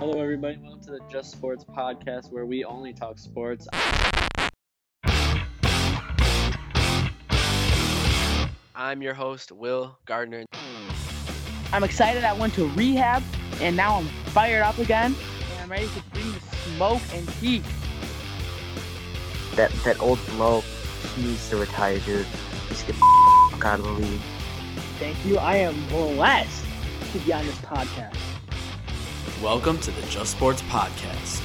Hello, everybody. Welcome to the Just Sports podcast where we only talk sports. I'm your host, Will Gardner. I'm excited I went to rehab and now I'm fired up again and I'm ready to bring the smoke and heat. That that old bloke he needs to retire, dude. Just get the fuck out of the league. Thank you. I am blessed to be on this podcast. Welcome to the Just Sports podcast.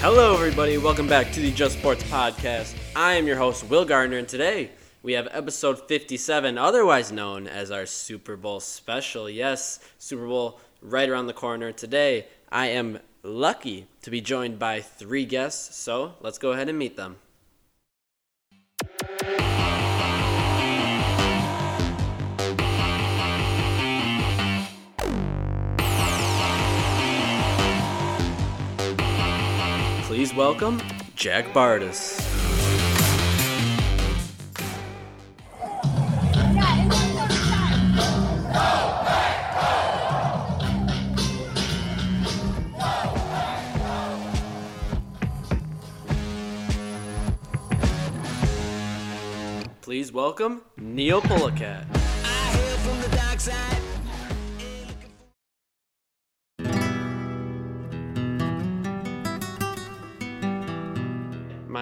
Hello, everybody. Welcome back to the Just Sports podcast. I am your host, Will Gardner, and today we have episode 57, otherwise known as our Super Bowl special. Yes, Super Bowl right around the corner. Today, I am lucky to be joined by three guests, so let's go ahead and meet them. Please welcome Jack Bartus. Please welcome Neal Pullukat.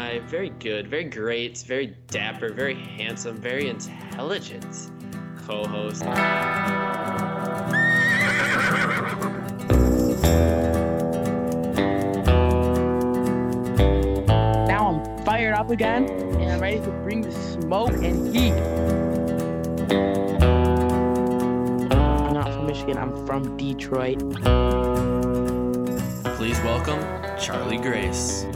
My very good, very great, very dapper, very handsome, very intelligent co host. Now I'm fired up again and I'm ready to bring the smoke and heat. I'm not from Michigan, I'm from Detroit. Please welcome Charlie Grace.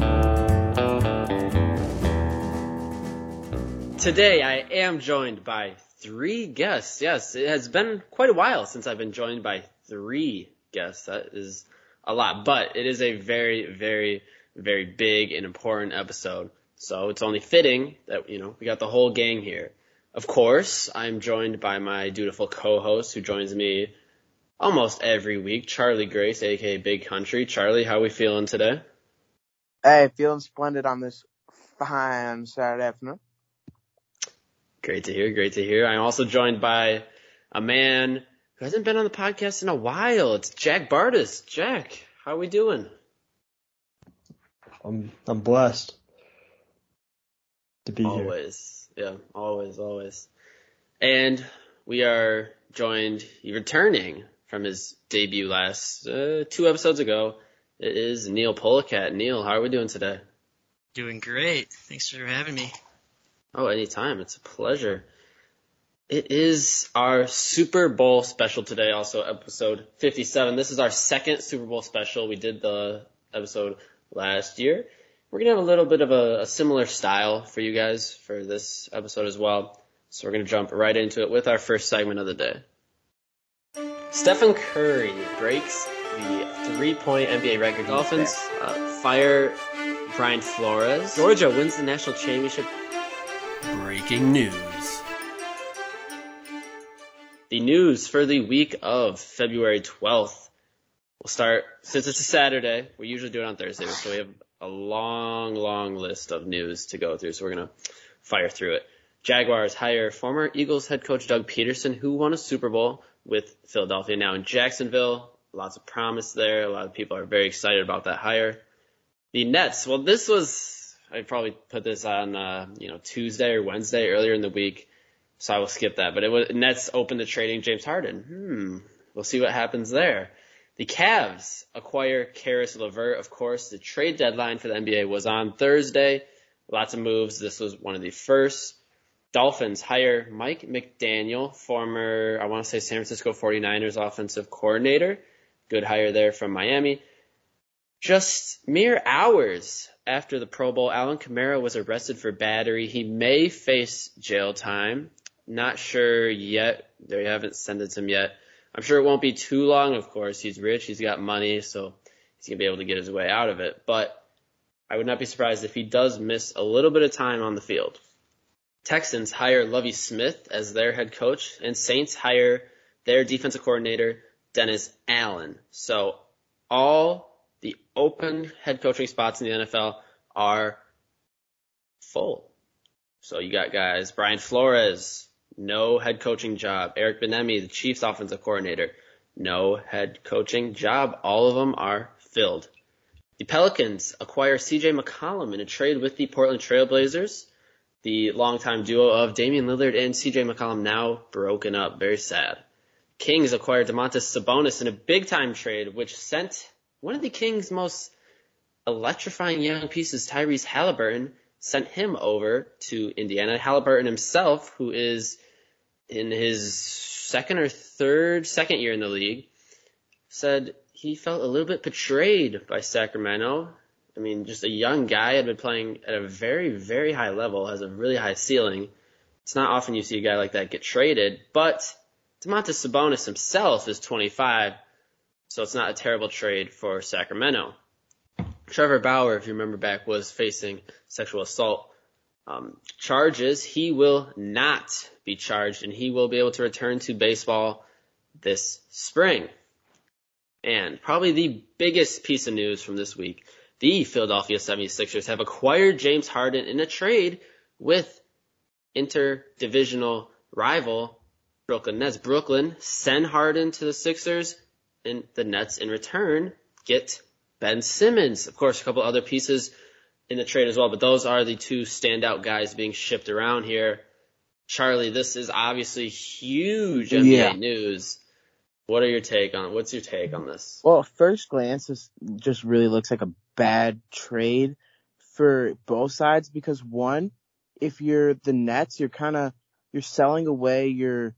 Today I am joined by three guests. Yes, it has been quite a while since I've been joined by three guests. That is a lot, but it is a very, very, very big and important episode. So it's only fitting that, you know, we got the whole gang here. Of course, I'm joined by my dutiful co-host who joins me almost every week, Charlie Grace, aka Big Country. Charlie, how are we feeling today? Hey, feeling splendid on this fine Saturday afternoon. Great to hear. Great to hear. I'm also joined by a man who hasn't been on the podcast in a while. It's Jack Bartus. Jack, how are we doing? I'm I'm blessed to be here. Always. Yeah, always, always. And we are joined, returning from his debut last uh, two episodes ago. It is Neal Pullukat. Neal, how are we doing today? Doing great. Thanks for having me. Oh, anytime. It's a pleasure. It is our Super Bowl special today, also episode 57. This is our second Super Bowl special. We did the episode last year. We're going to have a little bit of a, a similar style for you guys for this episode as well. So we're going to jump right into it with our first segment of the day. Stephen Curry breaks the three-point NBA record. Dolphins uh, fire Brian Flores. Georgia wins the national championship Breaking news. The news for the week of February 12th. We'll start, since it's a Saturday, we usually do it on Thursday, so we have a long, long list of news to go through, so we're going to fire through it. Jaguars hire former Eagles head coach Doug Pederson, who won a Super Bowl with Philadelphia, now in Jacksonville. Lots of promise there. A lot of people are very excited about that hire. The Nets, well, this was I probably put this on uh, you know Tuesday or Wednesday earlier in the week, so I will skip that. But it was Nets open to trading James Harden. Hmm, we'll see what happens there. The Cavs acquire Caris LeVert. Of course, the trade deadline for the NBA was on Thursday. Lots of moves. This was one of the first. Dolphins hire Mike McDaniel, former, I want to say San Francisco 49ers offensive coordinator. Good hire there from Miami. Just mere hours after the Pro Bowl, Alvin Kamara was arrested for battery. He may face jail time. Not sure yet. They haven't sentenced him yet. I'm sure it won't be too long, of course. He's rich, he's got money, so he's going to be able to get his way out of it. But I would not be surprised if he does miss a little bit of time on the field. Texans hire Lovie Smith as their head coach, and Saints hire their defensive coordinator, Dennis Allen. So all the open head coaching spots in the NFL are full. So you got guys, Brian Flores, no head coaching job. Eric Bieniemy, the Chiefs offensive coordinator, no head coaching job. All of them are filled. The Pelicans acquire CJ McCollum in a trade with the Portland Trailblazers. The longtime duo of Damian Lillard and CJ McCollum now broken up. Very sad. Kings acquired Domantas Sabonis in a big time trade, which sent one of the Kings' most electrifying young pieces, Tyrese Halliburton, sent him over to Indiana. Halliburton himself, who is in his second or third, second year in the league, said he felt a little bit betrayed by Sacramento. I mean, just a young guy had been playing at a very, very high level, has a really high ceiling. It's not often you see a guy like that get traded, but Domantas Sabonis himself is 25, so it's not a terrible trade for Sacramento. Trevor Bauer, if you remember back, was facing sexual assault um, charges. He will not be charged, and he will be able to return to baseball this spring. And probably the biggest piece of news from this week, the Philadelphia 76ers have acquired James Harden in a trade with interdivisional rival Brooklyn Nets. Brooklyn send Harden to the Sixers, and the Nets in return get Ben Simmons. Of course, a couple other pieces in the trade as well, but those are the two standout guys being shipped around here. Charlie, this is obviously huge NBA Yeah. news. What are your take on? What's your take on this? Well, first glance, this just really looks like a bad trade for both sides because one, if you're the Nets, you're kind of you're selling away your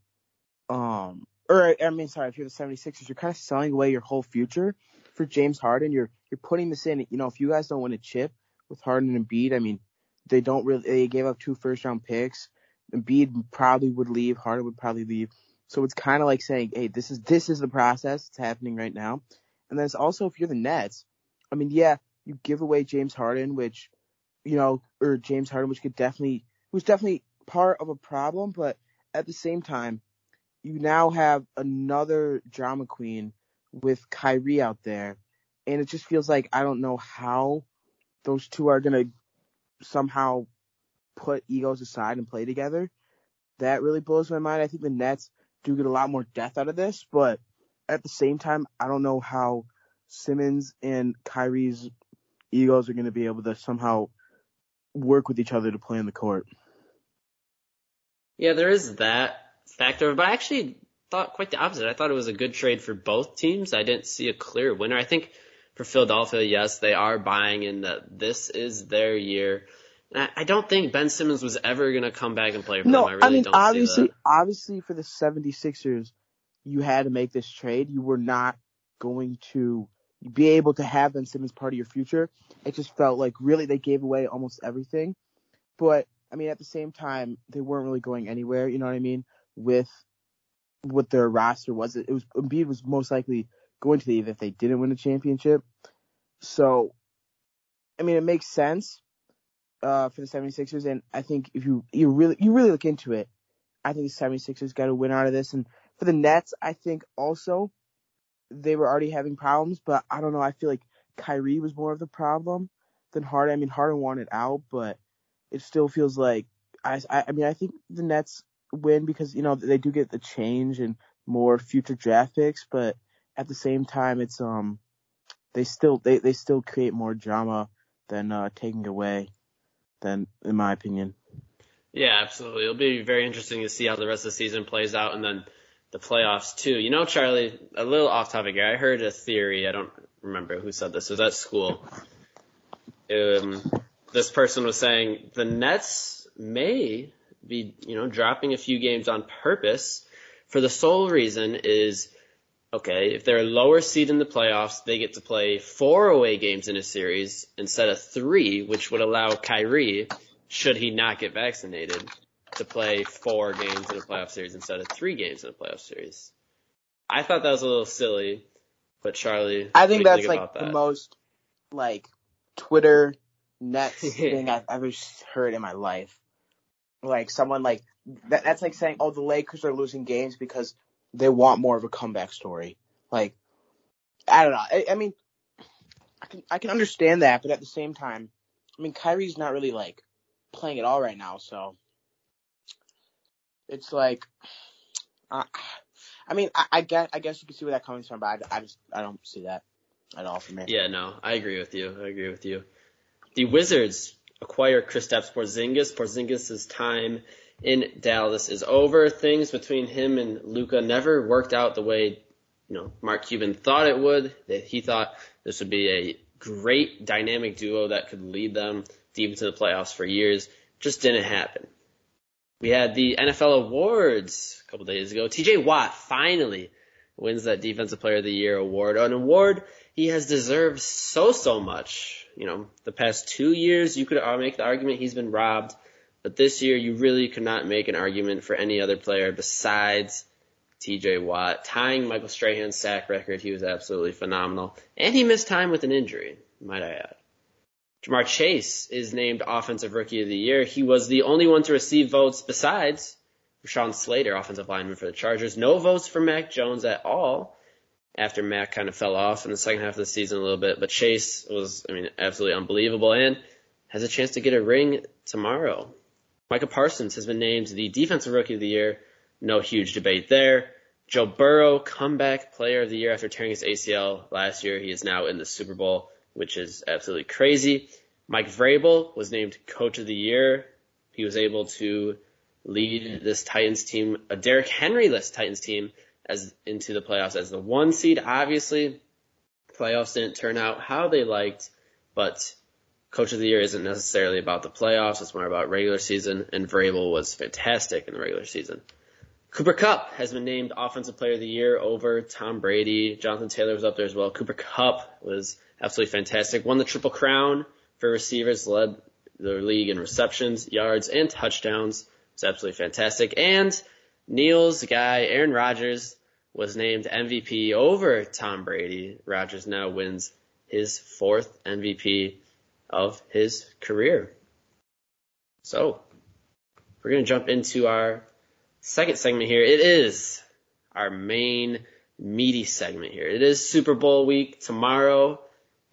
um or I mean sorry, if you're the 76ers, you're kind of selling away your whole future for James Harden. You're you're putting this in, you know, if you guys don't win a chip with Harden and Embiid, I mean, they don't really they gave up two first round picks. Embiid probably would leave, Harden would probably leave. So it's kind of like saying, hey, this is this is the process. It's happening right now. And then it's also if you're the Nets, I mean, yeah, you give away James Harden, which you know, or James Harden, which could definitely was definitely part of a problem, but at the same time, you now have another drama queen with Kyrie out there, and it just feels like I don't know how those two are gonna somehow put egos aside and play together. That really blows my mind. I think the Nets do get a lot more depth out of this, but at the same time, I don't know how Simmons and Kyrie's egos are going to be able to somehow work with each other to play on the court. Yeah, there is that factor, but I actually thought quite the opposite. I thought it was a good trade for both teams. I didn't see a clear winner. I think for Philadelphia, yes, they are buying in that this is their year. And I, I don't think Ben Simmons was ever going to come back and play for No, them. I really I mean don't see obviously, that. obviously for the 76ers, you had to make this trade. You were not going to be able to have Ben Simmons part of your future. It just felt like really they gave away almost everything. But I mean, at the same time, they weren't really going anywhere. You know what I mean? With what their roster was, it was Embiid was most likely going to leave if they didn't win a championship. So, I mean, it makes sense uh, for the 76ers, and I think if you you really you really look into it, I think the 76ers got a win out of this. And for the Nets, I think also they were already having problems, but I don't know. I feel like Kyrie was more of the problem than Harden. I mean, Harden wanted out, but it still feels like I, I, I mean, I think the Nets win because you know they do get the change and more future draft picks, but at the same time, it's um they still they they still create more drama than uh, taking away. Than in my opinion. Yeah, absolutely. It'll be very interesting to see how the rest of the season plays out and then the playoffs too. You know, Charlie, a little off topic here. I heard a theory. I don't remember who said this. It was at school. Um, this person was saying the Nets may be, you know, dropping a few games on purpose for the sole reason is, okay, if they're a lower seed in the playoffs, they get to play four away games in a series instead of three, which would allow Kyrie, should he not get vaccinated, to play four games in a playoff series instead of three games in a playoff series. I thought that was a little silly, but Charlie, I think that's like about the most like Twitter Nets thing I've ever heard in my life. Like someone like that, that's like saying, oh, the Lakers are losing games because they want more of a comeback story. Like, I don't know. I, I mean, I can I can understand that, but at the same time, I mean, Kyrie's not really like playing at all right now, so it's like, uh, I mean, I, I guess I guess you can see where that comes from, but I, I just I don't see that at all for me. Yeah, no, I agree with you. I agree with you. The Wizards acquire Kristaps Porzingis. Porzingis' time in Dallas is over. Things between him and Luka never worked out the way you know Mark Cuban thought it would. That he thought this would be a great dynamic duo that could lead them deep into the playoffs for years. Just didn't happen. We had the NFL awards a couple days ago. TJ Watt finally wins that Defensive Player of the Year award. An award he has deserved so, so much. You know, the past two years, you could make the argument he's been robbed. But this year, you really could not make an argument for any other player besides TJ Watt. Tying Michael Strahan's sack record, he was absolutely phenomenal. And he missed time with an injury, might I add. Ja'Marr Chase is named Offensive Rookie of the Year. He was the only one to receive votes besides Rashawn Slater, offensive lineman for the Chargers. No votes for Mac Jones at all after Mac kind of fell off in the second half of the season a little bit. But Chase was, I mean, absolutely unbelievable and has a chance to get a ring tomorrow. Micah Parsons has been named the Defensive Rookie of the Year. No huge debate there. Joe Burrow, comeback player of the year after tearing his ACL last year. He is now in the Super Bowl which is absolutely crazy. Mike Vrabel was named coach of the year. He was able to lead this Titans team, a Derrick Henry-less Titans team, as into the playoffs as the one seed. Obviously, playoffs didn't turn out how they liked, but coach of the year isn't necessarily about the playoffs. It's more about regular season, and Vrabel was fantastic in the regular season. Cooper Kupp has been named Offensive Player of the Year over Tom Brady. Jonathan Taylor was up there as well. Cooper Kupp was absolutely fantastic. Won the Triple Crown for receivers, led the league in receptions, yards, and touchdowns. It's absolutely fantastic. And Neal's guy, Aaron Rodgers, was named MVP over Tom Brady. Rodgers now wins his fourth MVP of his career. So, we're going to jump into our second segment here. It is our main meaty segment here. It is Super Bowl week tomorrow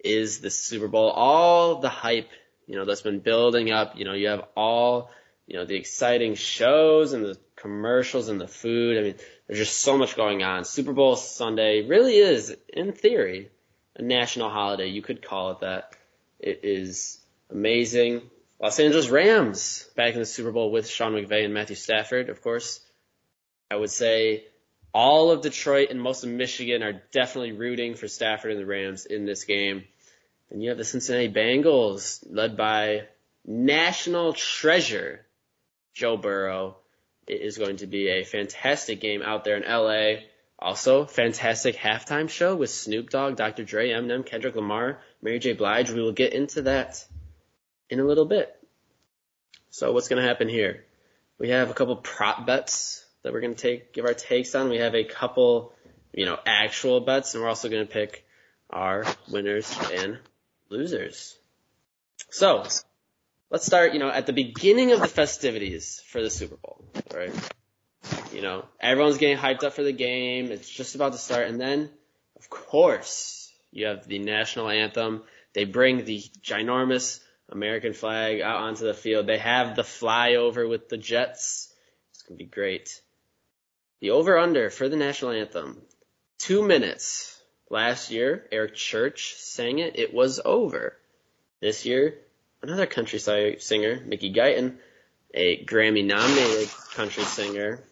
is the Super Bowl. All the hype, you know, that's been building up. You know, you have all, you know, the exciting shows and the commercials and the food. I mean, there's just so much going on. Super Bowl Sunday really is, in theory, a national holiday. You could call it that. It is amazing. Los Angeles Rams back in the Super Bowl with Sean McVay and Matthew Stafford, of course. I would say all of Detroit and most of Michigan are definitely rooting for Stafford and the Rams in this game. And you have the Cincinnati Bengals led by national treasure Joe Burrow. It is going to be a fantastic game out there in LA. Also, fantastic halftime show with Snoop Dogg, Dr. Dre, Eminem, Kendrick Lamar, Mary J. Blige. We will get into that in a little bit. So what's going to happen here? We have a couple prop bets that we're going to take, give our takes on. We have a couple, you know, actual bets, and we're also going to pick our winners and losers. So, let's start, you know, at the beginning of the festivities for the Super Bowl, right? You know, everyone's getting hyped up for the game. It's just about to start. And then, of course, you have the national anthem. They bring the ginormous American flag out onto the field. They have the flyover with the Jets. It's going to be great. The over under for the national anthem, two minutes. Last year, Eric Church sang it. It was over. This year, another country singer, Mickey Guyton, a Grammy nominated country singer.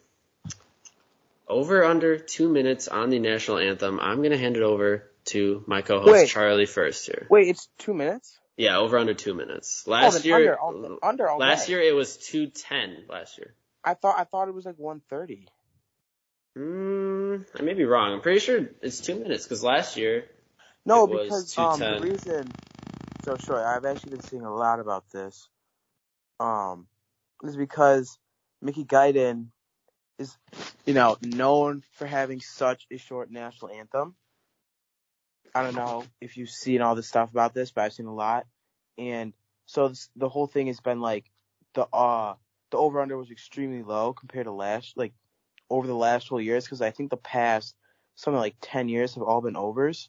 Over under two minutes on the national anthem. I'm going to hand it over to my co-host Charlie first here. Wait, it's two minutes? Yeah, over under two minutes. Oh, Last then year, under, under last day. year it was 210 last year. I thought I thought it was like one thirty. Mm, I may be wrong. I'm pretty sure it's two minutes because last year No, because um the reason so sure, I've actually been seeing a lot about this. Um is because Mickey Guyton is you know, known for having such a short national anthem. I don't know if you've seen all this stuff about this, but I've seen a lot. And So this, the whole thing has been like the uh the over under was extremely low compared to last like over the last 12 years because I think the past something like 10 years have all been overs.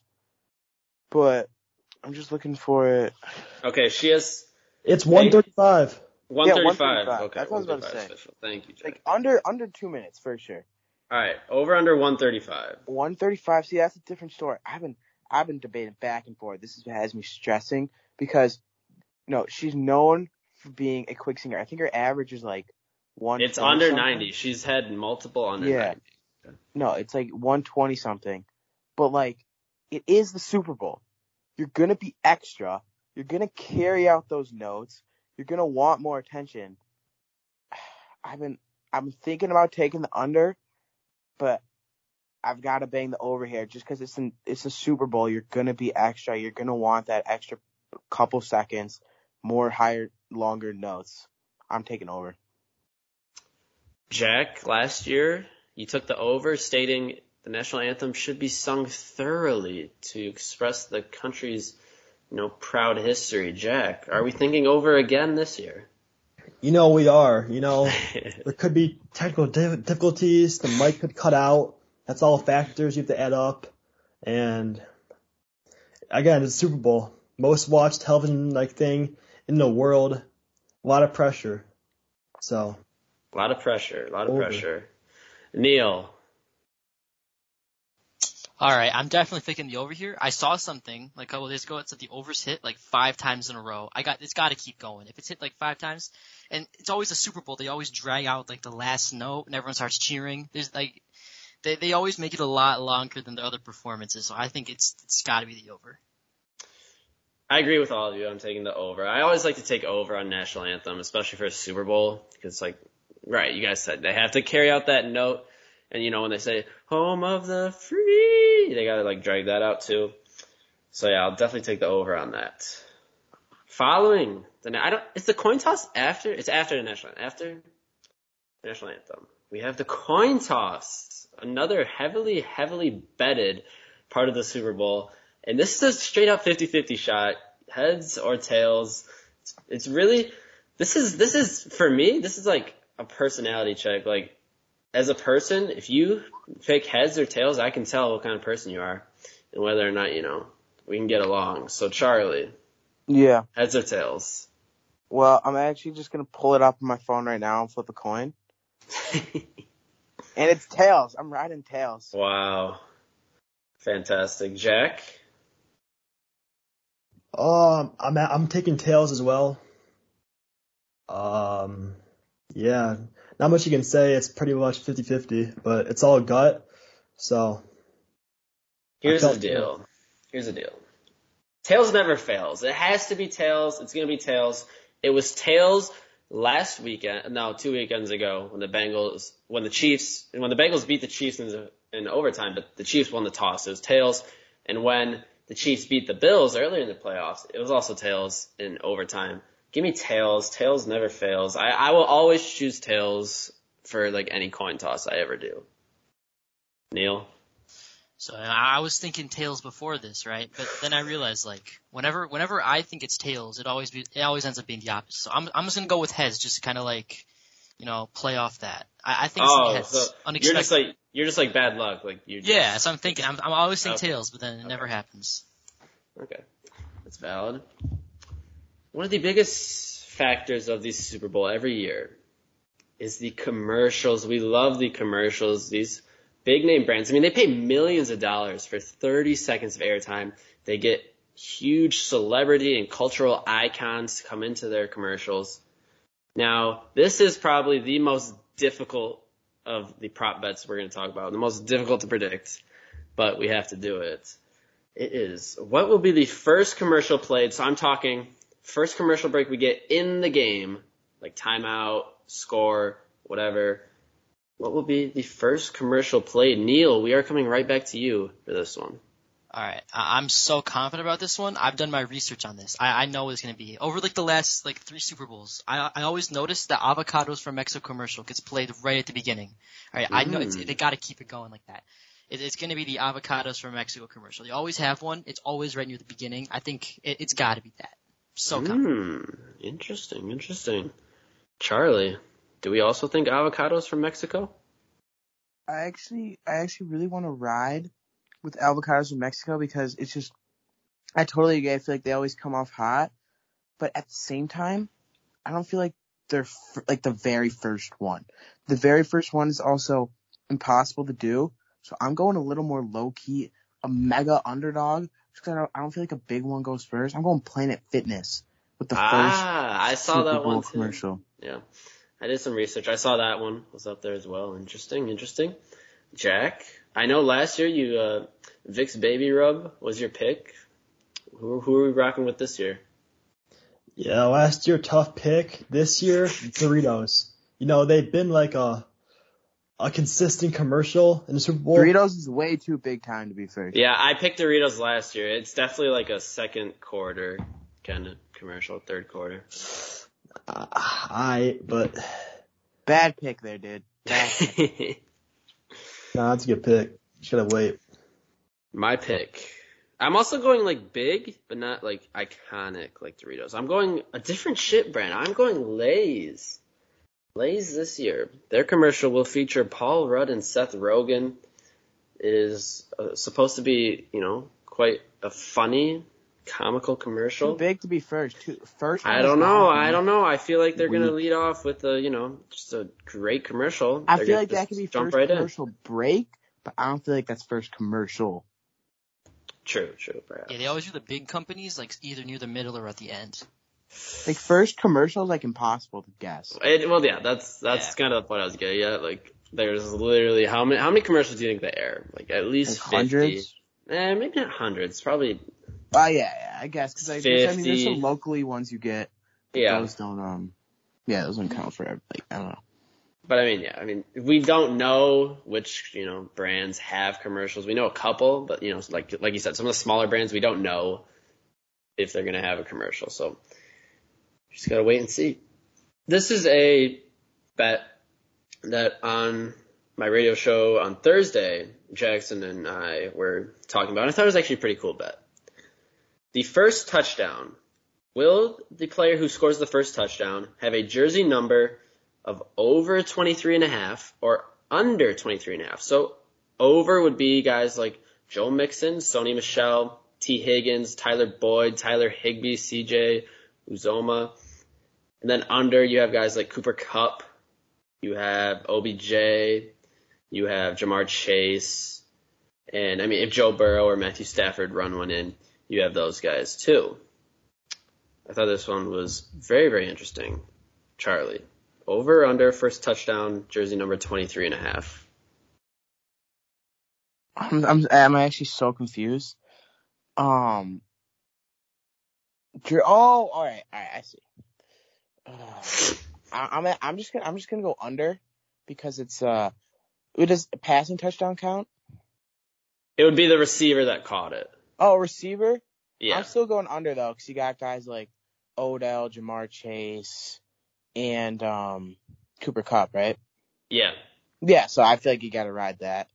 But I'm just looking for it. Okay, she has It's 135. 135. 135. Okay, That's what I was about to say. official. Thank you, Jack. Like under under two minutes for sure. All right, over under 135. 135. See, that's a different story. I've been I've been debating back and forth. This is what has me stressing because you no, she's known for being a quick singer. I think her average is like one. It's under 90. She's had multiple under Yeah. 90. No, it's like 120 something. But like, it is the Super Bowl. You're gonna be extra. You're gonna carry out those notes. You're gonna want more attention. I've been, I'm thinking about taking the under, but I've got to bang the over here just because it's an, it's a Super Bowl. You're gonna be extra. You're gonna want that extra couple seconds, more higher, longer notes. I'm taking over. Jack, last year you took the over, stating the national anthem should be sung thoroughly to express the country's, you know, proud history. Jack, are we thinking over again this year? You know we are. You know there could be technical difficulties. The mic could cut out. That's all factors you have to add up. And again, it's Super Bowl, most watched television like thing in the world. A lot of pressure. So a lot of pressure, a lot of Over. pressure. Neal, All right, I'm definitely thinking the over here. I saw something like a couple days ago. It said the overs hit like five times in a row. I got it's got to keep going. If it's hit like five times, and it's always a Super Bowl, they always drag out like the last note and everyone starts cheering. There's like they they always make it a lot longer than the other performances. So I think it's it's got to be the over. I agree with all of you. I'm taking the over. I always like to take over on national anthem, especially for a Super Bowl, because like, right, you guys said they have to carry out that note, and you know when they say "Home of the Free," they gotta like drag that out too. So yeah, I'll definitely take the over on that. Following the, I don't. It's the coin toss after. It's after the national after the national anthem. We have the coin toss, another heavily, heavily betted part of the Super Bowl. And this is a straight up 50-50 shot, heads or tails. It's, it's really, this is, this is, for me, this is like a personality check. Like, as a person, if you pick heads or tails, I can tell what kind of person you are and whether or not, you know, we can get along. So Charlie, Yeah. heads or tails? Well, I'm actually just gonna pull it up on my phone right now and flip a coin. And it's tails. I'm riding tails. wow. Fantastic. Jack? Um, I'm I'm taking tails as well. Um, yeah, not much you can say. It's pretty much 50-50, but it's all gut. So Here's the deal. Here's the deal. Tails never fails. It has to be tails. It's gonna be tails. It was tails last weekend. No, two weekends ago when the Bengals, when the Chiefs, when the Bengals beat the Chiefs in, the, in overtime, but the Chiefs won the toss. It was tails. And when the Chiefs beat the Bills earlier in the playoffs, it was also tails in overtime. Give me tails. Tails never fails. I, I will always choose tails for like any coin toss I ever do. Neal? So I was thinking tails before this, right? But then I realized like whenever whenever I think it's tails, it always be it always ends up being the opposite. So I'm I'm just gonna go with heads, just to kind of like you know play off that. I, I think it's Oh, heads. so you're just like you're just like bad luck. Like you. Yeah, so I'm thinking I'm I'm always saying Okay. tails, but then it never happens. Okay, that's valid. One of the biggest factors of the Super Bowl every year is the commercials. We love the commercials. These big name brands. I mean, they pay millions of dollars for 30 seconds of airtime. They get huge celebrity and cultural icons to come into their commercials. Now, this is probably the most difficult of the prop bets we're going to talk about. The most difficult to predict, but we have to do it. It is. What will be the first commercial played? So I'm talking first commercial break we get in the game, like timeout, score, whatever. What will be the first commercial played? Neal, we are coming right back to you for this one. All right, I'm so confident about this one. I've done my research on this. I, I know what it's gonna be. Over like the last like three Super Bowls, I I always notice the avocados from Mexico commercial gets played right at the beginning. All right, I know it's, Mm. they got to keep it going like that. It, it's gonna be the avocados from Mexico commercial. They always have one. It's always right near the beginning. I think it, it's got to be that. So confident. Hmm. Interesting. Interesting. Charlie, do we also think avocados from Mexico? I actually, I actually really want to ride with avocados from Mexico because it's just, I totally agree. I feel like they always come off hot, but at the same time, I don't feel like they're f- like the very first one. The very first one is also impossible to do. So I'm going a little more low key, a mega underdog. Because I don't, I don't feel like a big one goes first. I'm going Planet Fitness with the first ah, I saw Super that Bowl one too. commercial. Yeah. I did some research. I saw that one was up there as well. Interesting, interesting. Jack, I know last year you uh Vicks Baby Rub was your pick. Who who are we rocking with this year? Yeah, last year tough pick. This year Doritos. You know they've been like a a consistent commercial in the Super Bowl. Doritos is way too big time to be first. Yeah, I picked Doritos last year. It's definitely like a second quarter kind of commercial, third quarter. Uh, I but Bad pick there, dude. Bad pick. nah, that's a good pick. Just gotta wait. My pick. I'm also going like big, but not like iconic like Doritos. I'm going a different shit brand. I'm going Lay's. Lay's this year. Their commercial will feature Paul Rudd and Seth Rogen. It is uh, supposed to be, you know, quite a funny, comical too commercial. big to be first. Too, first. I don't know. for. I don't know. I feel like they're gonna lead off with a, you know, just a great commercial. I They're feel like that could be jump first right in. commercial break, but I don't feel like that's first commercial. True, true, perhaps. Yeah, they always do the big companies like either near the middle or at the end. Like first commercial is like impossible to guess. It, well, yeah, that's that's Yeah. kind of the point I was getting at. Like, there's literally how many how many commercials do you think they air? Like at Like least 50. hundreds. Eh, maybe not hundreds. Probably Oh yeah, yeah, I guess because like, there's- I mean, there's some locally ones you get. yeah. Those don't um. Yeah, those don't count for every- like I don't know. But I mean, yeah. I mean, we don't know which you know brands have commercials. We know a couple, but you know, like like you said, some of the smaller brands we don't know if they're gonna have a commercial. So just gotta wait and see. This is a bet that on my radio show on Thursday, Jackson and I were talking about. I thought it was actually a pretty cool bet. The first touchdown. Will the player who scores the first touchdown have a jersey number of over 23 and a half or under 23 and a half? So over would be guys like Joe Mixon, Sony Michel, Tee Higgins, Tyler Boyd, Tyler Higbee, CJ Uzomah. And then under you have guys like Cooper Kupp, you have OBJ, you have Ja'Marr Chase, and I mean if Joe Burrow or Matthew Stafford run one in, you have those guys too. I thought this one was very, very interesting. Charlie. Over, under, first touchdown, jersey number 23 and a half. I'm I'm I'm actually so confused. Um. Dr- Oh, all right, all right, I see. Uh, I, I'm I'm just gonna I'm just gonna go under because it's uh. Does a passing touchdown count? It would be the receiver that caught it. Oh, receiver. Yeah. I'm still going under though, because you got guys like Odell, Ja'Marr Chase, and um Cooper Kupp, right? Yeah. Yeah, so I feel like you got to ride that.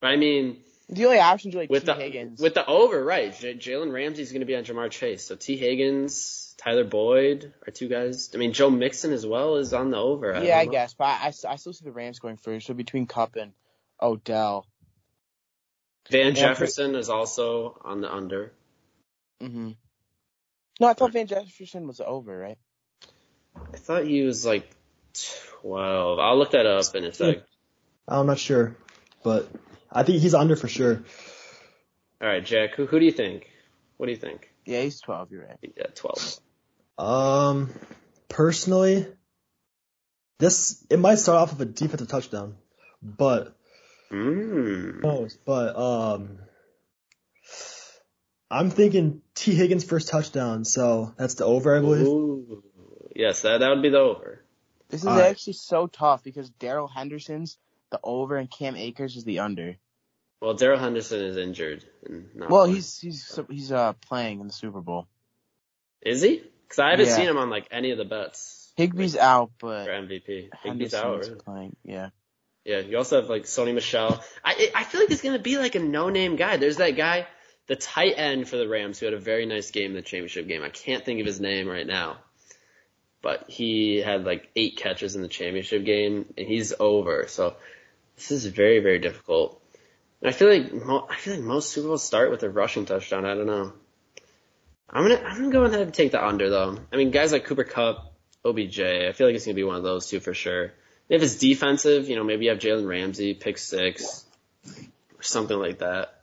But I mean, The only options are like with T. the Higgins. with the over, right? J- Jalen Ramsey's going to be on Ja'Marr Chase. So Tee Higgins, Tyler Boyd are two guys. I mean, Joe Mixon as well is on the over. I yeah, I know. guess, but I, I, I still see the Rams going first. So between Kupp and Odell. Van Yeah, Jefferson is also on the under. hmm No, I thought Van Jefferson was over, right? I thought he was like 12. I'll look that up in a sec. I'm not sure, but I think he's under for sure. All right, Jack, who, who do you think? What do you think? Yeah, he's 12. You're right. Yeah, 12. Um, personally, this it might start off with a defensive touchdown, but Mm. knows, but um, I'm thinking Tee Higgins first touchdown, so that's the over, I believe. Ooh. Yes, that, that would be the over. This is All right. actually so tough because Darrell Henderson's the over and Cam Akers is the under. Well, Darrell Henderson is injured. And not Well, playing. he's he's he's uh playing in the Super Bowl. Is he? Because I haven't Yeah. seen him on like any of the bets Higbee's out, but for MVP. Higbee's out. Really. playing. Yeah. Yeah, you also have like Sony Michel. I I feel like he's gonna be like a no name guy. There's that guy the tight end for the Rams who had a very nice game in the championship game. I can't think of his name right now, but he had like eight catches in the championship game, and he's over. So this is very very difficult. I feel like mo- I feel like most Super Bowls start with a rushing touchdown. I don't know. I'm gonna I'm gonna go ahead and take the under though. I mean, guys like Cooper Kupp, OBJ. I feel like it's gonna be one of those two for sure. If it's defensive, you know, maybe you have Jalen Ramsey pick six or something like that.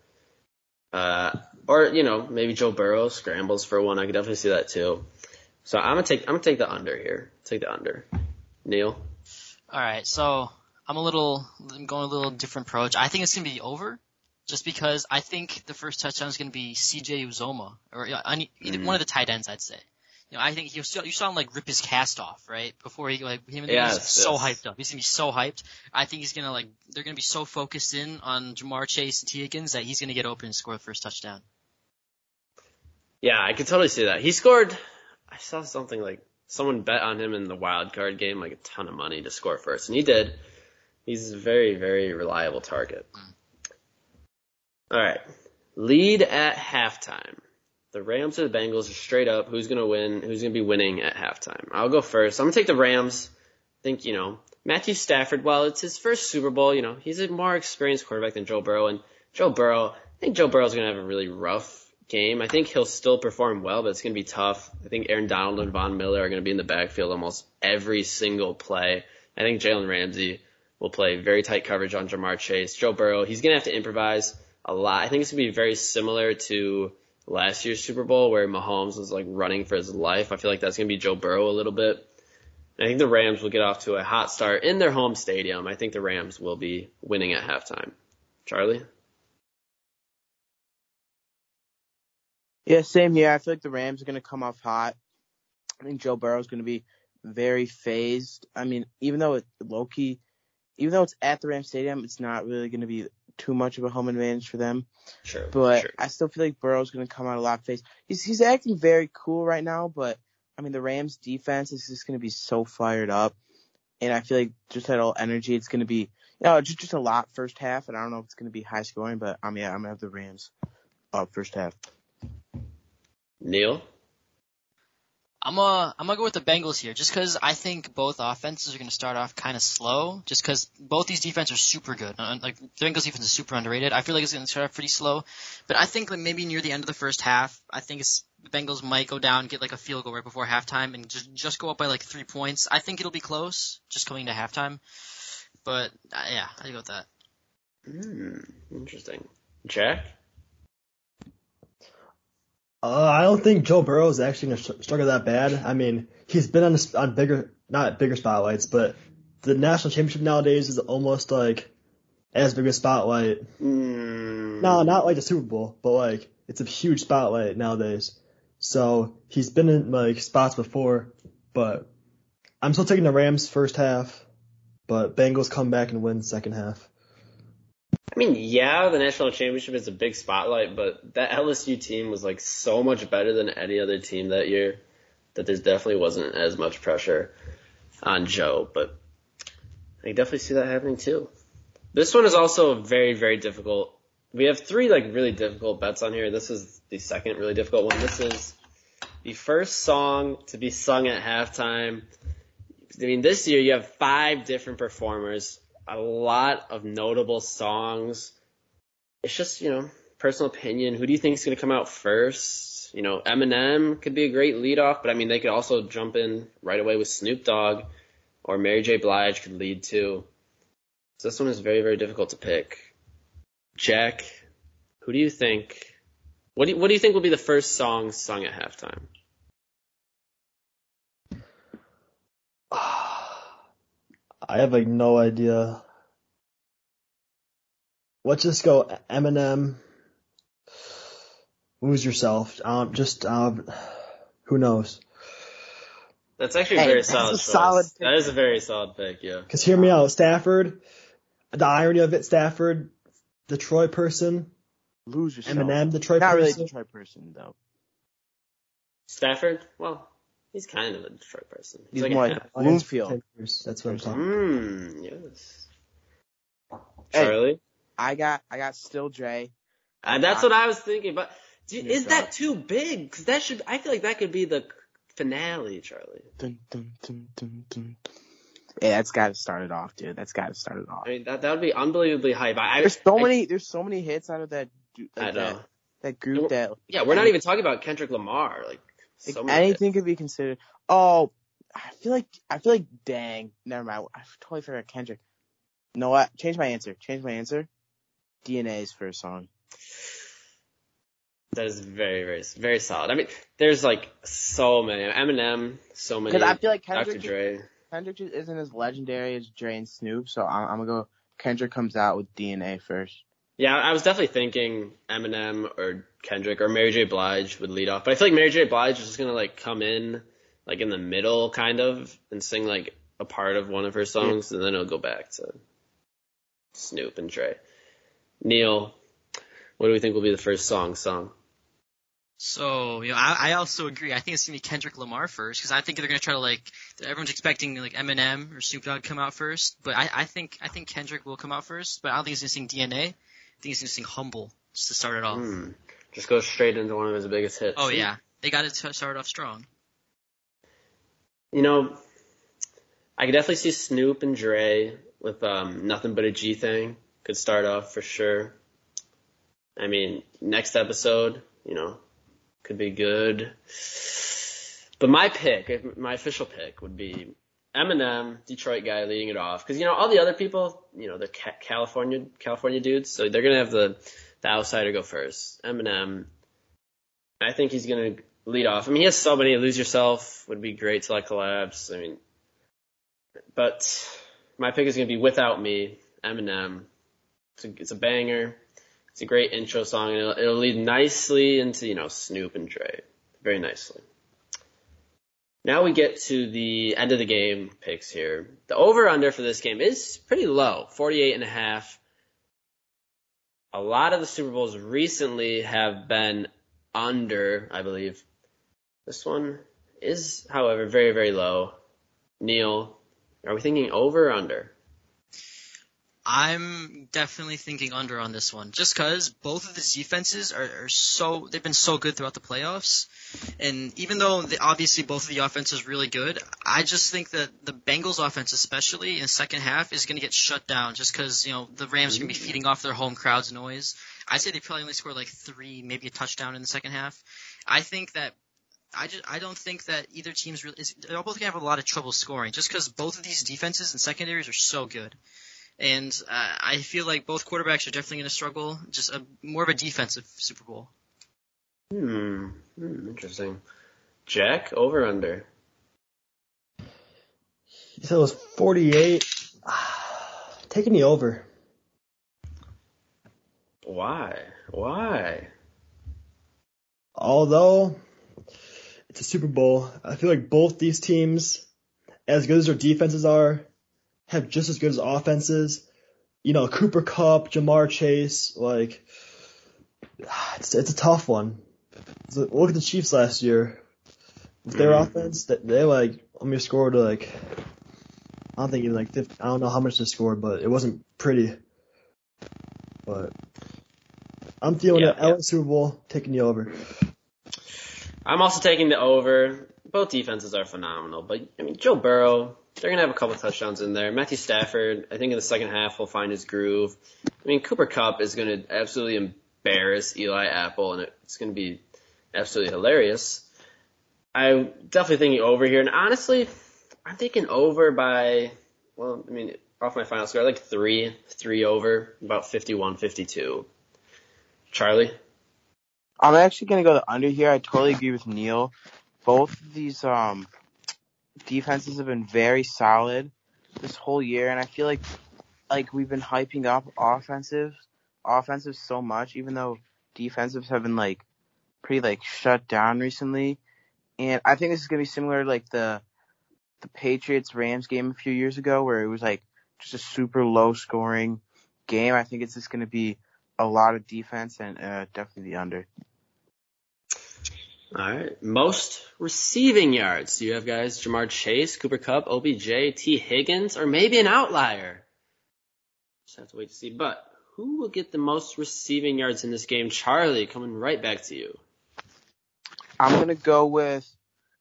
Uh, or you know, maybe Joe Burrow scrambles for one. I could definitely see that too. So I'm gonna take I'm gonna take the under here. Take the under. Neal. All right, so I'm a little I'm going a little different approach. I think it's gonna be over, just because I think the first touchdown is gonna be C.J. Uzomah or yeah, any, either Mhm. one of the tight ends. I'd say. You know, I think you saw you saw him like rip his cast off right before he like him. Yes, he's so hyped up. He's gonna be so hyped. I think he's gonna like they're gonna be so focused in on Ja'Marr Chase and Tee Higgins that he's gonna get open and score the first touchdown. Yeah, I could totally see that. He scored. I saw something like someone bet on him in the wild card game like a ton of money to score first, and he did. He's a very very reliable target. Hmm. All right, lead at halftime. The Rams or the Bengals are straight up. Who's gonna win? Who's gonna be winning at halftime? I'll go first. I'm gonna take the Rams. I think you know Matthew Stafford. Well, it's his first Super Bowl. You know he's a more experienced quarterback than Joe Burrow, and Joe Burrow. I think Joe Burrow's gonna have a really rough game. I think he'll still perform well, but it's gonna be tough. I think Aaron Donald and Von Miller are gonna be in the backfield almost every single play. I think Jalen Ramsey will play very tight coverage on Ja'Marr Chase. Joe Burrow, he's gonna have to improvise a lot. I think it's gonna be very similar to last year's Super Bowl where Mahomes was like running for his life. I feel like that's gonna be Joe Burrow a little bit. I think the Rams will get off to a hot start in their home stadium. I think the Rams will be winning at halftime. Charlie? Yeah, same here. I feel like the Rams are going to come off hot. I think Joe Burrow is going to be very phased. I mean, even though it low key, even though it's at the Rams Stadium, it's not really going to be too much of a home advantage for them. Sure. But sure. I still feel like Burrow's going to come out a lot phased. He's he's acting very cool right now, but I mean the Rams defense is just going to be so fired up, and I feel like just that all energy, it's going to be you know just just a lot first half, and I don't know if it's going to be high scoring, but I mean I'm gonna have the Rams up first half. Neal? I'm uh I'm gonna go with the Bengals here, just because I think both offenses are gonna start off kind of slow, just because both these defenses are super good. Uh, Like the Bengals defense is super underrated. I feel like it's gonna start off pretty slow, but I think like maybe near the end of the first half, I think it's the Bengals might go down, get like a field goal right before halftime, and just just go up by like three points. I think it'll be close, just coming to halftime. But uh, yeah, I go with that. Hmm, interesting. Jack? Uh, I don't think Joe Burrow is actually going to struggle that bad. I mean, he's been on on bigger, not bigger spotlights, but the national championship nowadays is almost like as big a spotlight. Mm, No, not like the Super Bowl, but like it's a huge spotlight nowadays. So he's been in like spots before, but I'm still taking the Rams first half, but Bengals come back and win second half. I mean, yeah, the national championship is a big spotlight, but that LSU team was like so much better than any other team that year that there definitely wasn't as much pressure on Joe. But I definitely see that happening too. This one is also very, very difficult. We have three like really difficult bets on here. This is the second really difficult one. This is the first song to be sung at halftime. I mean, this year you have five different performers a lot of notable songs. It's just, you know, personal opinion. Who do you think is going to come out first? You know, Eminem could be a great leadoff, but I mean, they could also jump in right away with Snoop Dogg or Mary J. Blige could lead too. So this one is very, very difficult to pick. Jack, who do you think? What do you, what do you think will be the first song sung at halftime? I have like no idea. Let's just go Eminem. Lose yourself. Um, just um, who knows? That's actually a Hey, very that's solid a choice. solid pick. That is a very solid pick, yeah. Cause hear me out, Stafford. The irony of it, Stafford, Detroit person, Lose yourself. Eminem, Detroit Not really a person. Detroit person though. Stafford? Well, he's kind of a Detroit person. He's like more a like half- Lions Bloomfield. Panthers, That's what I'm talking. Mmm, yes. Hey. Charlie? I got I got still Dre. Uh, that's what I was thinking, but do, Snoop is that too big? Because that should, I feel like that could be the finale, Charlie. Dun, dun, dun, dun, dun. Yeah, that's got to start it off, dude. That's got to start it off. I mean, that that would be unbelievably hype. I, There's so I, many. There's so many hits out of that. du- I know. that, that group that Yeah, we're not even talking about Kendrick Lamar. Like, like, anything could be considered. Oh, I feel like I feel like dang. Never mind. I totally forgot Kendrick. No, what? Change my answer. Change my answer. DNA's first song. That is very, very, very solid. I mean, there's like so many. Eminem, so many. Because I feel like Dr. Kendrick, Dre. Kendrick just isn't as legendary as Dre and Snoop, so I'm, I'm gonna go. Kendrick comes out with DNA first. Yeah, I was definitely thinking Eminem or Kendrick or Mary J. Blige would lead off, but I feel like Mary J. Blige is just gonna like come in like in the middle, kind of, and sing like a part of one of her songs, and then it'll go back to Snoop and Dre. Neal, what do we think will be the first song sung? So, you know, I, I also agree. I think it's gonna be Kendrick Lamar first because I think they're gonna try to like everyone's expecting like Eminem or Snoop Dogg to come out first, but I, I think I think Kendrick will come out first, but I don't think he's gonna sing DNA. Think he's gonna Humble just to start it off. Hmm. Just go straight into one of his biggest hits. Oh yeah, they got to start off strong. You know, I could definitely see Snoop and Dre with um, nothing but a G thing. Could start off for sure. I mean, next episode, you know, could be good. But my pick, my official pick, would be Eminem, Detroit guy, leading it off. Because you know all the other people, you know, they're ca- California California dudes, so they're gonna have the the outsider go first. Eminem, I think he's gonna lead off. I mean, he has so many. Lose Yourself would be great to like collabs. I mean, but my pick is gonna be Without Me, Eminem. It's a, it's a banger. It's a great intro song, and it'll, it'll lead nicely into you know Snoop and Dre, very nicely. Now we get to the end of the game picks here. The over under for this game is pretty low, 48 and a half. A lot of the Super Bowls recently have been under, I believe. This one is, however, very, very low. Neal, are we thinking over or under? I'm definitely thinking under on this one, just because both of the defenses are, are so they've been so good throughout the playoffs, and even though the, obviously both of the offense is really good, I just think that the Bengals offense, especially in the second half, is going to get shut down just because you know the Rams are going to be feeding off their home crowd's noise. I'd say they probably only score like three, maybe a touchdown in the second half. I think that I just I don't think that either team's really is, they're both gonna have a lot of trouble scoring just because both of these defenses and secondaries are so good. And uh, I feel like both quarterbacks are definitely going to struggle. Just a, more of a defensive Super Bowl. Hmm, hmm interesting. Jack, over under? You said it was 48. Taking the over. Why? Why? Although it's a Super Bowl, I feel like both these teams, as good as their defenses are, have just as good as offenses. You know, Cooper Kupp, Ja'Marr Chase, like it's it's a tough one. So look at the Chiefs last year. With their Mhm. offense, they, they like me scored like I don't think even like 50, I don't know how much they scored, but it wasn't pretty. But I'm feeling Yeah, it. LA Super Bowl taking the over. I'm also taking the over. Both defenses are phenomenal, but I mean Joe Burrow, they're gonna have a couple touchdowns in there. Matthew Stafford, I think in the second half will find his groove. I mean Cooper Kupp is gonna absolutely embarrass Eli Apple, and it's gonna be absolutely hilarious. I'm definitely thinking over here, and honestly, I'm thinking over by well, I mean off my final score, like three, three over, about 51-52. Charlie. I'm actually gonna go the under here. I totally agree with Neal. Both of these um defenses have been very solid this whole year, and I feel like like we've been hyping up offensive offensive so much, even though defensives have been like pretty like shut down recently. And I think this is gonna be similar to like the the Patriots Rams game a few years ago, where it was like just a super low scoring game. I think it's just gonna be a lot of defense and uh, definitely the under. All right. Most receiving yards. Do you have guys Ja'Marr Chase, Cooper Kupp, OBJ, Tee Higgins, or maybe an outlier? Just have to wait to see. But who will get the most receiving yards in this game? Charlie, coming right back to you. I'm gonna go with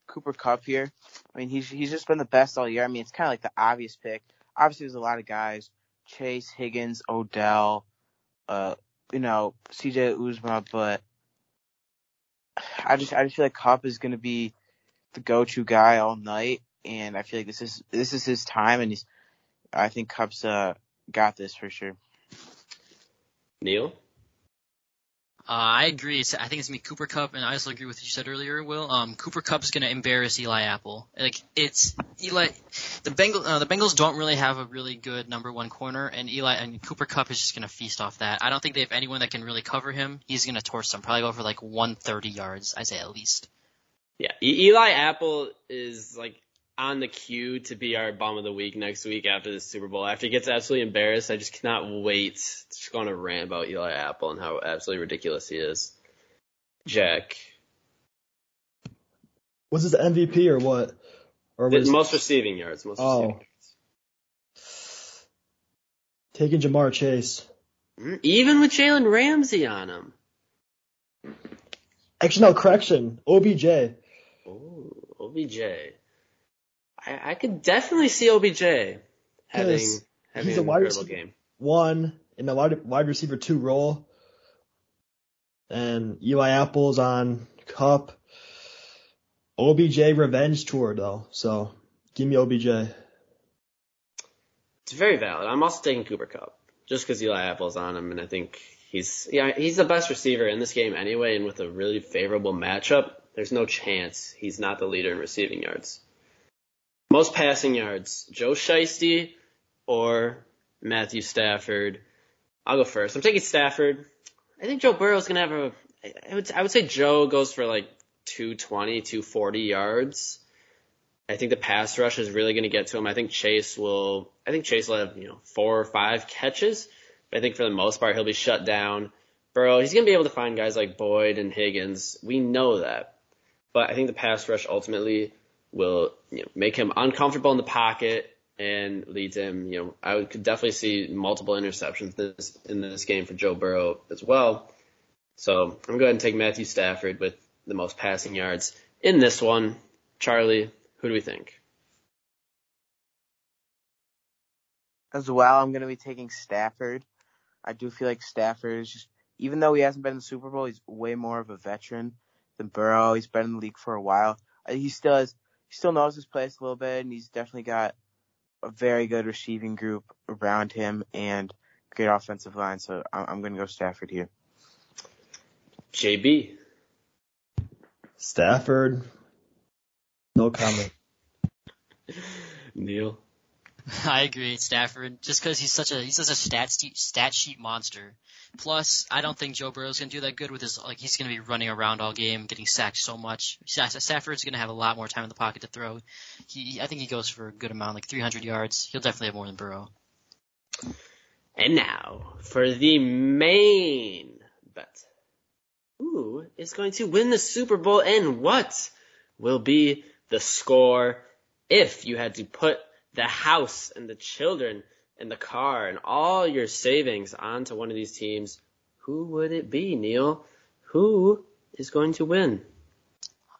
Cooper Kupp here. I mean, he's he's just been the best all year. I mean, it's kind of like the obvious pick. Obviously, there's a lot of guys: Chase, Higgins, Odell, uh, you know, C.J. Uzomah, but I just I just feel like Kupp is gonna be the go-to guy all night, and I feel like this is this is his time, and he's I think Kupp's uh got this for sure. Neal? Uh, I agree. It's, I think it's gonna be Cooper Kupp, and I also agree with what you said earlier, Will. Um, Cooper Kupp is gonna embarrass Eli Apple. Like it's Eli, the Bengals. Uh, the Bengals don't really have a really good number one corner, and Eli and Cooper Kupp is just gonna feast off that. I don't think they have anyone that can really cover him. He's gonna torch them, probably go for like 130 yards. I say at least. Yeah, Eli Apple is like on the queue to be our bum of the week next week after the Super Bowl. After he gets absolutely embarrassed, I just cannot wait to go on a rant about Eli Apple and how absolutely ridiculous he is. Jack, Was this the MVP or what? Or the was most receiving yards. Most Oh. receiving yards. taking Ja'Marr Chase? Mm, Even with Jalen Ramsey on him. Actually, no, correction. OBJ. Oh, OBJ. I, I could definitely see OBJ having having he's a wide receiver. game. One in the wide, wide receiver two role. And Eli Apple's on Kupp. OBJ revenge tour though, so give me OBJ. It's very valid. I'm also taking Cooper Kupp just because Eli Apple's on him, and I think he's yeah he's the best receiver in this game anyway. And with a really favorable matchup, there's no chance he's not the leader in receiving yards. Most passing yards, Joe Shiesty or Matthew Stafford. I'll go first. I'm taking Stafford. I think Joe Burrow's gonna have a. I would I would say Joe goes for like 220, 240 yards. I think the pass rush is really going to get to him. I think Chase will. I think Chase will have you know four or five catches, but I think for the most part he'll be shut down. Burrow, he's going to be able to find guys like Boyd and Higgins. We know that, but I think the pass rush ultimately will you know, make him uncomfortable in the pocket and lead to him. You know, I could definitely see multiple interceptions this, in this game for Joe Burrow as well. So I'm going to go ahead and take Matthew Stafford with the most passing yards in this one. Charlie, who do we think? As well, I'm going to be taking Stafford. I do feel like Stafford is just, even though he hasn't been in the Super Bowl, he's way more of a veteran than Burrow. He's been in the league for a while. Uh, He still has, he still knows his place a little bit, and he's definitely got a very good receiving group around him and great offensive line. So I'm, I'm going to go Stafford here. JB. Stafford. No comment. Neal. I agree, Stafford. Just because he's such a he's such a stat sheet, stat sheet monster. Plus, I don't think Joe Burrow's gonna do that good with his like he's gonna be running around all game, getting sacked so much. Sta- Stafford's gonna have a lot more time in the pocket to throw. He I think he goes for a good amount, like 300 yards. He'll definitely have more than Burrow. And now for the main bet. Who is going to win the Super Bowl and what will be the score if you had to put the house and the children and the car and all your savings onto one of these teams? Who would it be, Neal? Who is going to win?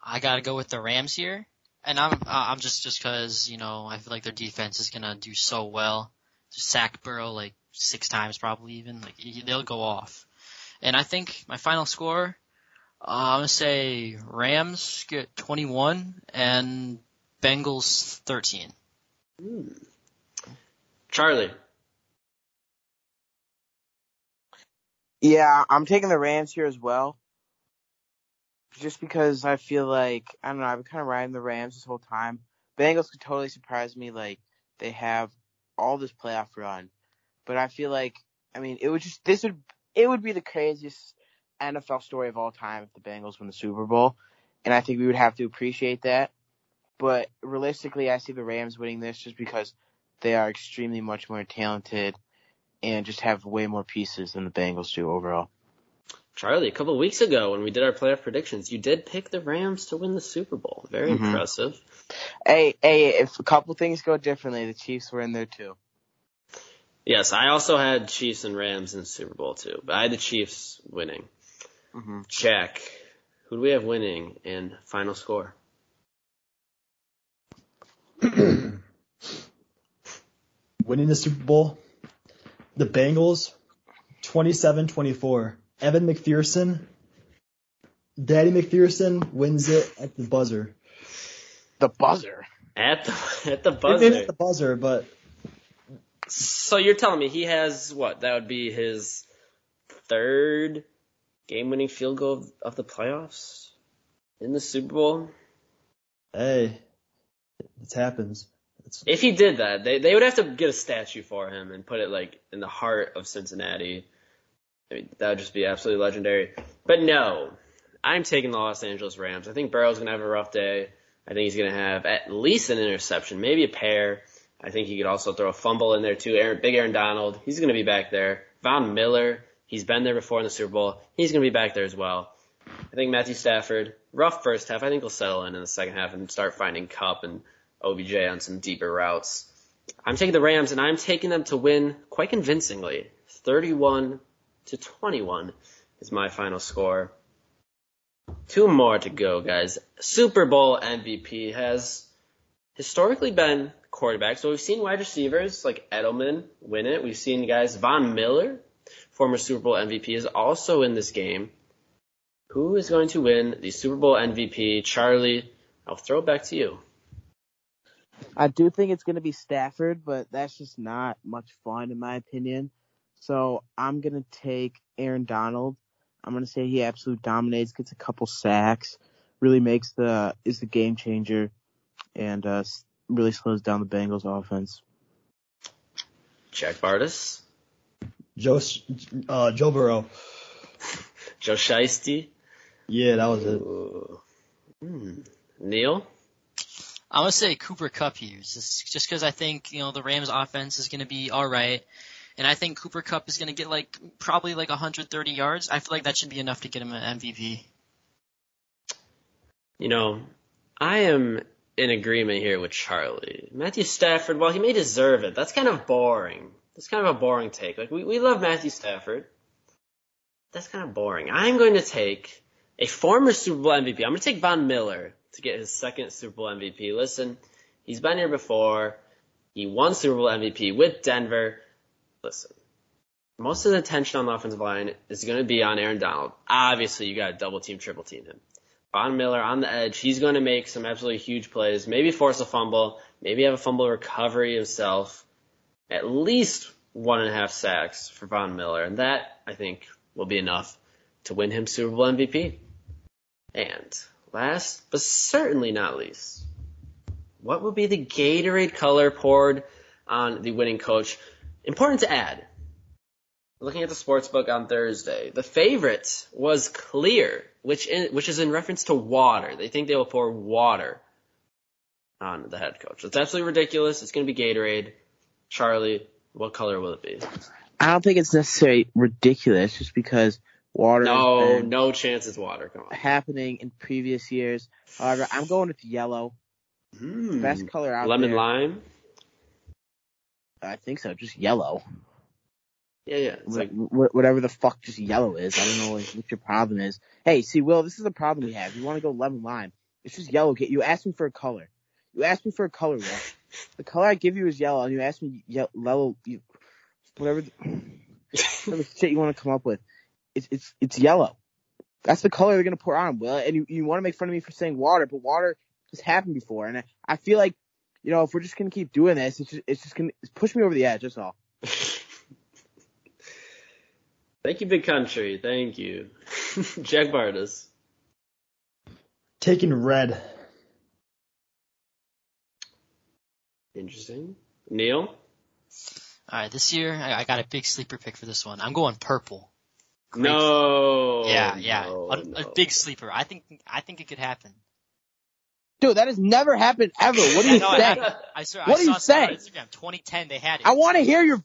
I gotta go with the Rams here, and I'm uh, I'm just just because you know I feel like their defense is gonna do so well. Just sack Burrow like six times probably even like they'll go off, and I think my final score, uh, I'm gonna say Rams get 21 and Bengals 13. Hmm. Charlie. Yeah, I'm taking the Rams here as well. Just because I feel like I don't know, I've been kind of riding the Rams this whole time. Bengals could totally surprise me, like they have all this playoff run, but I feel like I mean it would just this would it would be the craziest NFL story of all time if the Bengals win the Super Bowl, and I think we would have to appreciate that. But realistically, I see the Rams winning this just because they are extremely much more talented and just have way more pieces than the Bengals do overall. Charlie, a couple of weeks ago when we did our playoff predictions, you did pick the Rams to win the Super Bowl. Very Mhm. impressive. Hey, hey, if a couple things go differently, the Chiefs were in there too. Yes, I also had Chiefs and Rams in the Super Bowl too, but I had the Chiefs winning. Mhm. Check. Who do we have winning in final score? Winning the Super Bowl, the Bengals, 27-24. Evan McPherson, Daddy McPherson wins it at the buzzer. The buzzer. At the at the Maybe buzzer. at the buzzer, but So you're telling me he has what? That would be his third game-winning field goal of, of the playoffs in the Super Bowl. hey, it happens. It's, If he did that, they they would have to get a statue for him and put it like in the heart of Cincinnati. I mean, that would just be absolutely legendary. But no, I'm taking the Los Angeles Rams. I think Burrow's gonna have a rough day. I think he's gonna have at least an interception, maybe a pair. I think he could also throw a fumble in there too. Aaron, big Aaron Donald, he's gonna be back there. Von Miller, he's been there before in the Super Bowl. He's gonna be back there as well. I think Matthew Stafford, rough first half. I think he'll settle in in the second half and start finding Kupp and OBJ on some deeper routes. I'm taking the Rams and I'm taking them to win quite convincingly. 31 to 21 is my final score. Two more to go, guys. Super Bowl MVP has historically been quarterback. So we've seen wide receivers like Edelman win it. We've seen guys, Von Miller, former Super Bowl MVP, is also in this game. Who is going to win the Super Bowl MVP? Charlie, I'll throw it back to you. I do think it's going to be Stafford, but that's just not much fun in my opinion. So I'm going to take Aaron Donald. I'm going to say he absolutely dominates, gets a couple sacks, really makes the, is the game changer and, uh, really slows down the Bengals offense. Jack Bartus, Joe, uh, Joe Burrow. Joe Shiesty, Yeah, that was it. Ooh. Hmm. Neal, I'm gonna say Cooper Kupp just just because I think you know the Rams offense is gonna be all right, and I think Cooper Kupp is gonna get like probably like 130 yards. I feel like that should be enough to get him an MVP. you know, I am in agreement here with Charlie. Matthew Stafford, while he may deserve it, that's kind of boring. That's kind of a boring take. Like we, we love Matthew Stafford. That's kind of boring. I'm going to take a former Super Bowl MVP. I'm going to take Von Miller to get his second Super Bowl MVP. Listen, he's been here before. He won Super Bowl MVP with Denver. Listen, most of the attention on the offensive line is going to be on Aaron Donald. Obviously, you got to double team, triple team him. Von Miller on the edge. He's going to make some absolutely huge plays. Maybe force a fumble. Maybe have a fumble recovery himself. At least one and a half sacks for Von Miller. And that, I think, will be enough to win him Super Bowl MVP. And last, but certainly not least, what will be the Gatorade color poured on the winning coach? Important to add, looking at the sports book on Thursday, the favorite was clear, which in, which is in reference to water. They think they will pour water on the head coach. It's absolutely ridiculous. It's going to be Gatorade. Charlie, what color will it be? I don't think it's necessarily ridiculous just because water No, no chance it's water. Come on. happening in previous years. However, I'm going with yellow. Hmm. Best color out Lemon there. lime. I think so, just yellow. Yeah, yeah. It's like Wh- wh- whatever the fuck just yellow is. I don't know what, what your problem is. Hey, see, Will, this is the problem we have. You want to go lemon lime. It's just yellow. You asked me for a color. You asked me for a color, Will. The color I give you is yellow, and you asked me ye- yellow, you, whatever, the, whatever shit you want to come up with. It's, it's, it's yellow. That's the color they're going to pour on, Will. And you, you want to make fun of me for saying water, but water has happened before. And I, I feel like, you know, if we're just going to keep doing this, it's just, it's just going to push me over the edge. That's all. Thank you, Big Country. Thank you. Jack Bartus. Taking red. Interesting. Neal? All right, this year I, I got a big sleeper pick for this one. I'm going purple. Great. No. yeah, yeah, no, a, no. a big sleeper. I think I think it could happen. Dude, that has never happened ever. What do you I know, I say? I swear, What I are you saw something on saying? Instagram. 2010, they had it. I want to hear your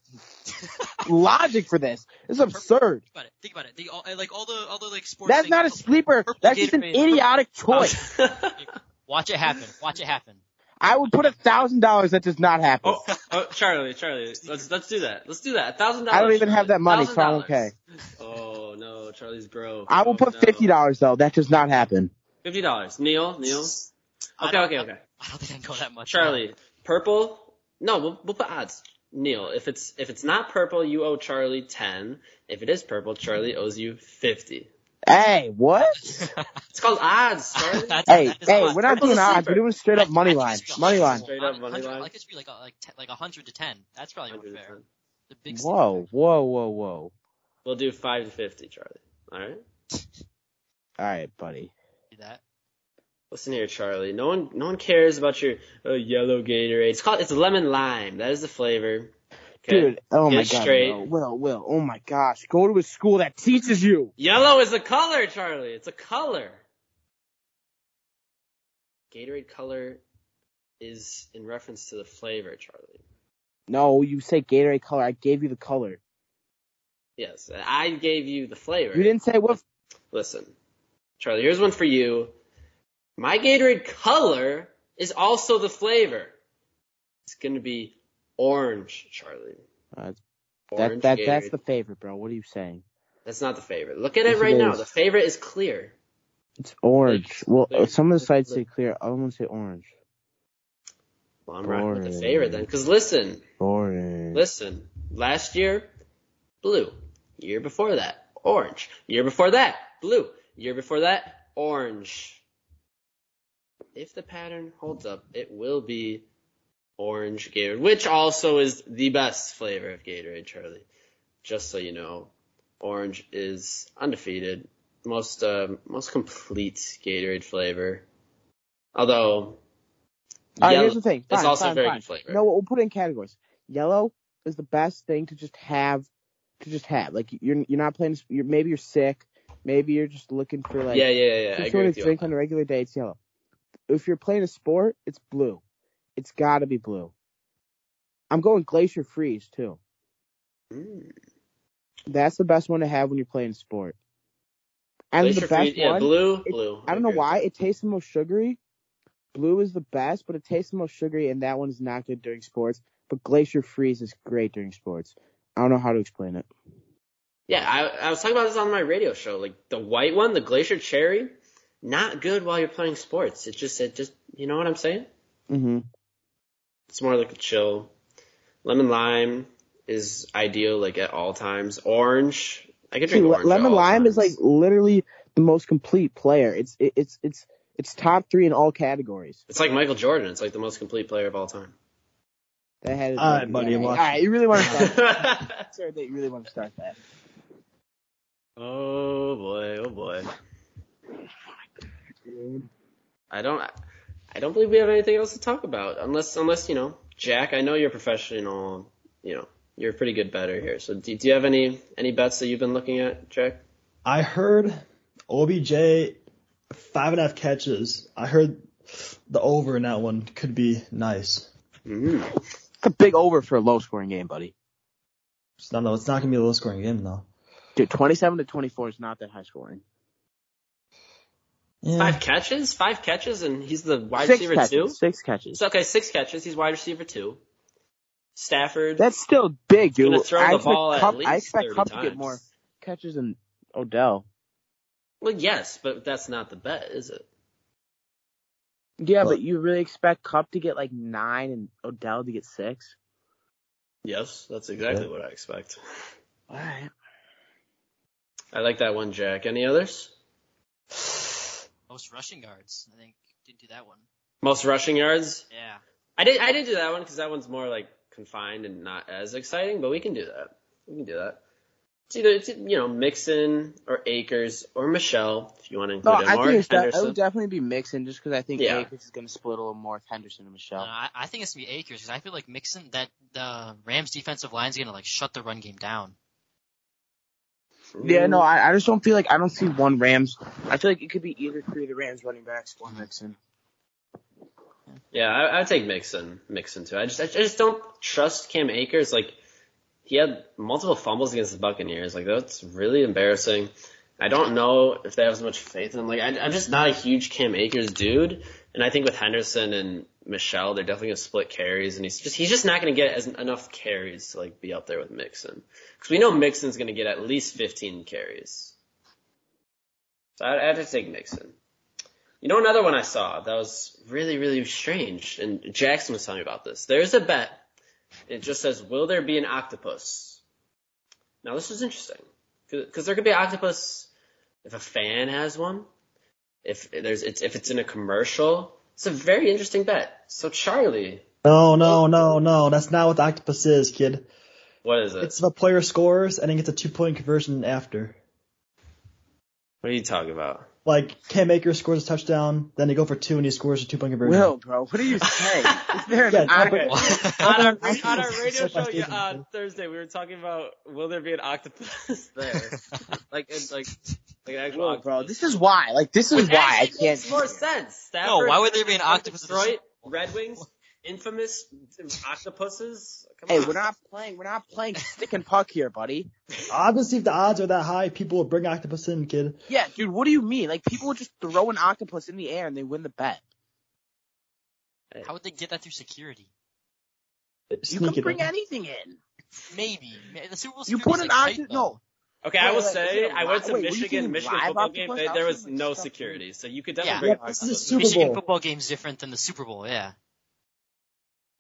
logic for this. It's absurd. Think about it. Think about it. They all, like all the all the like sports. That's things, not a sleeper. That's just an idiotic oh. choice. Watch it happen. Watch it happen. I would put a thousand dollars. That does not happen. Oh, oh, Charlie, Charlie, let's let's do that. Let's do that. A thousand dollars. I don't even have that money, so I'm okay. Oh no, Charlie's broke. I will Oh, put no. fifty dollars though. That does not happen. Fifty dollars. Neal, Neal. Okay, okay, okay. I don't think I can go that much. Charlie, purple. No, we'll, we'll put odds. Neal, if it's if it's not purple, you owe Charlie ten. If it is purple, Charlie owes you fifty. Hey, what? It's called odds, Charlie. That's- Hey, that is hey, a we're not Purple's doing odds. We're doing straight up money I line. Money line. Straight up money 100 line. Like it should be like a, like te- like hundred to ten. That's probably more fair. The big Whoa, whoa, whoa, whoa. We'll do five to fifty, Charlie. All right. All right, buddy. see that. Listen here, Charlie. No one, no one cares about your uh, yellow Gatorade. It's called, it's lemon lime. That is the flavor. Okay? Dude, oh Get my god, straight. Will, Will, Will, oh my gosh, go to a school that teaches you. Yellow is a color, Charlie. It's a color. Gatorade color is in reference to the flavor, Charlie. No, you say Gatorade color. I gave you the color. Yes, I gave you the flavor. You didn't say what. Listen, Charlie, here's one for you. My Gatorade color is also the flavor. It's gonna be orange, Charlie. Uh, Orange that that that's the favorite, bro. What are you saying? That's not the favorite. Look at Yes, it right it now. The favorite is clear. It's orange. It's Well, clear. some of the sites clear. say clear. Other ones say orange. Well, I'm rocking with the favorite then. Cause listen, Orange. listen. Last year, blue. Year before that, orange. Year before that, blue. Year before that, orange. If the pattern holds up, it will be orange Gatorade, which also is the best flavor of Gatorade, Charlie. Just so you know, orange is undefeated, most uh, most complete Gatorade flavor. Although, All right, yellow- here's the thing. it's also fine, very fine. good flavor. No, we'll put it in categories. Yellow is the best thing to just have, to just have. Like you're you're not playing. You're maybe you're sick. Maybe you're just looking for like yeah, yeah, yeah. yeah. I just agree want to drink on on a regular day. It's yellow. If you're playing a sport, it's blue. It's got to be blue. I'm going Glacier Freeze too. Mm. That's the best one to have when you're playing a sport. And Glacier the best Freeze- yeah, one, blue, it- blue. I don't know why, it tastes the most sugary. Blue is the best, but it tastes the most sugary, and that one is not good during sports. But Glacier Freeze is great during sports. I don't know how to explain it. Yeah, I, I was talking about this on my radio show. Like the white one, the Glacier Cherry, not good while you're playing sports. It just, it just, you know what I'm saying? hmm It's more like a chill. Lemon lime is ideal, like at all times. Orange, I could drink Dude, orange. lemon lime is like literally the most complete player. It's it, it's it's it's top three in all categories. It's like Michael Jordan. It's like the most complete player of all time. That had All right, buddy, All watch right, you really want to start? Sorry that you really want to start that. oh boy, oh boy. I don't, I don't believe we have anything else to talk about unless, unless you know, Jack. I know you're a professional. You know, you're a pretty good bettor here. So, do, do you have any any bets that you've been looking at, Jack? I heard OBJ five and a half catches. I heard the over in that one could be nice. Mm. It's a big over for a low scoring game, buddy. It's not, no, it's not gonna be a low scoring game though. Dude, twenty seven to twenty four is not that high scoring. Yeah. Five catches, five catches, and he's the wide Six receiver catches. two. Six catches. So, okay, six catches. He's wide receiver two. Stafford. That's still big, dude. gonna throw I the expect ball at Kupp, least I expect 30 Kupp to get more catches than Odell. Well, yes, but that's not the bet, is it? Yeah, Well- but you really expect Kupp to get like nine and Odell to get six? Yes, that's exactly Yeah. what I expect. Alright. I like that one, Jack. Any others? Most rushing yards. I think didn't do that one. Most rushing yards? Yeah. I did. I did do that one because that one's more like confined and not as exciting. But we can do that. We can do that. It's either it's, you know Mixon or Akers or Michel if you want to include No, him I or think it's de- it would definitely be Mixon just because I think Yeah. Akers is going to split a little more with Henderson and Uh, Michel. I, I think it's gonna be Akers because I feel like Mixon that the Rams defensive line is gonna like shut the run game down. Yeah, no, I, I just don't feel like I don't see one Rams. I feel like it could be either three of the Rams running backs or Mixon. Yeah, I, I'd take Mixon, Mixon too. I just, I just don't trust Cam Akers. Like, he had multiple fumbles against the Buccaneers. Like, that's really embarrassing. I don't know if they have as much faith in him. Like, I, I'm just not a huge Cam Akers dude. And I think with Henderson and Michel, they're definitely gonna split carries, and he's just he's just not gonna get as enough carries to like be up there with Mixon, because we know Mixon's gonna get at least 15 carries. So I, I have to take Mixon. You know another one I saw that was really really strange, and Jackson was telling me about this. There's a bet. It just says, "Will there be an octopus?" Now this is interesting because there could be an octopus if a fan has one if there's it's if it's in a commercial. It's a very interesting bet. So Charlie, No, no, no, no. That's not what the octopus is, kid. what is it? It's if a player scores and then gets a two point conversion after. what are you talking about? Like Cam Akers scores a touchdown, then they go for two and he scores a two point conversion. Will, bro, what are you saying? Is there an Yeah, octopus? on our, Octopus on our radio show yeah, statement, uh. Thursday, we were talking about will there be an octopus there, like it's like like an actual Will, octopus. bro, this is why. Like, this is Which why I makes can't. more sense. Stafford, No, why would there be an octopus in Detroit, Red Wings, infamous octopuses. Come Hey, on. we're not playing. We're not playing stick and puck here, buddy. Obviously, if the odds are that high, people will bring octopus in, kid. Yeah, dude, what do you mean? Like, people would just throw an octopus in the air and they win the bet. How would they get that through security? You Sneak can bring in. anything in. Maybe. The Super Bowl You put an like, octopus. though. No, Okay, I Wait, will wait, say it a I went to wait, Michigan, Michigan live football game. They, there was was no security, so you could Yeah. definitely Yeah, bring this is a octopus. Super Michigan Bowl. football game's different than the Super Bowl, yeah.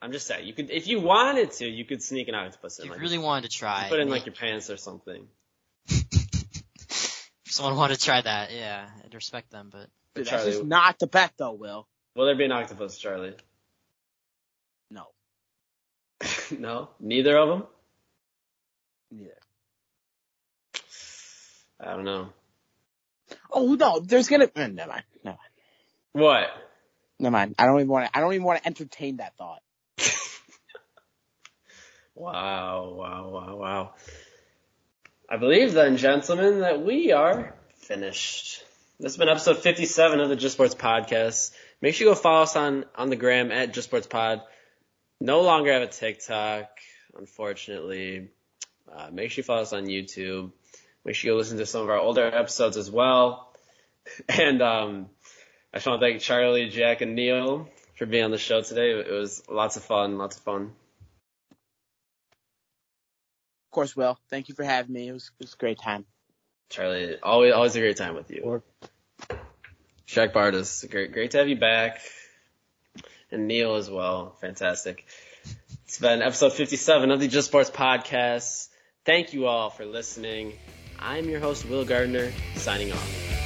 I'm just saying, you could if you wanted to, you could sneak an octopus If in. you Like, really wanted to try. put in maybe- like your pants or something. if someone wanted to try that, yeah, I'd respect them, but But dude, that's Charlie, just not the bet, though, Will. will there be an octopus, Charlie? No, no, neither of them. neither. I don't know. Oh no, there's gonna. eh, never mind. Never mind. What? Never mind. I don't even want to. I don't even want to entertain that thought. Wow, wow, wow, wow. I believe then, gentlemen, that we are finished. This has been episode 57 of the Just Sports Podcast. Make sure you go follow us on, on the gram at Just Sports Pod. No longer have a TikTok, unfortunately. Uh, make sure you follow us on YouTube. Make sure you listen to some of our older episodes as well. And um, I just want to thank Charlie, Jack, and Neal for being on the show today. It was lots of fun, lots of fun. Of course, Will. Thank you for having me. It was, it was a great time. Charlie, always always a great time with you. Or- Shaq Bartus, great great to have you back. And Neal as well. Fantastic. It's been episode 57 of the Just Sports Podcast. Thank you all for listening. I'm your host, Will Gardner, signing off.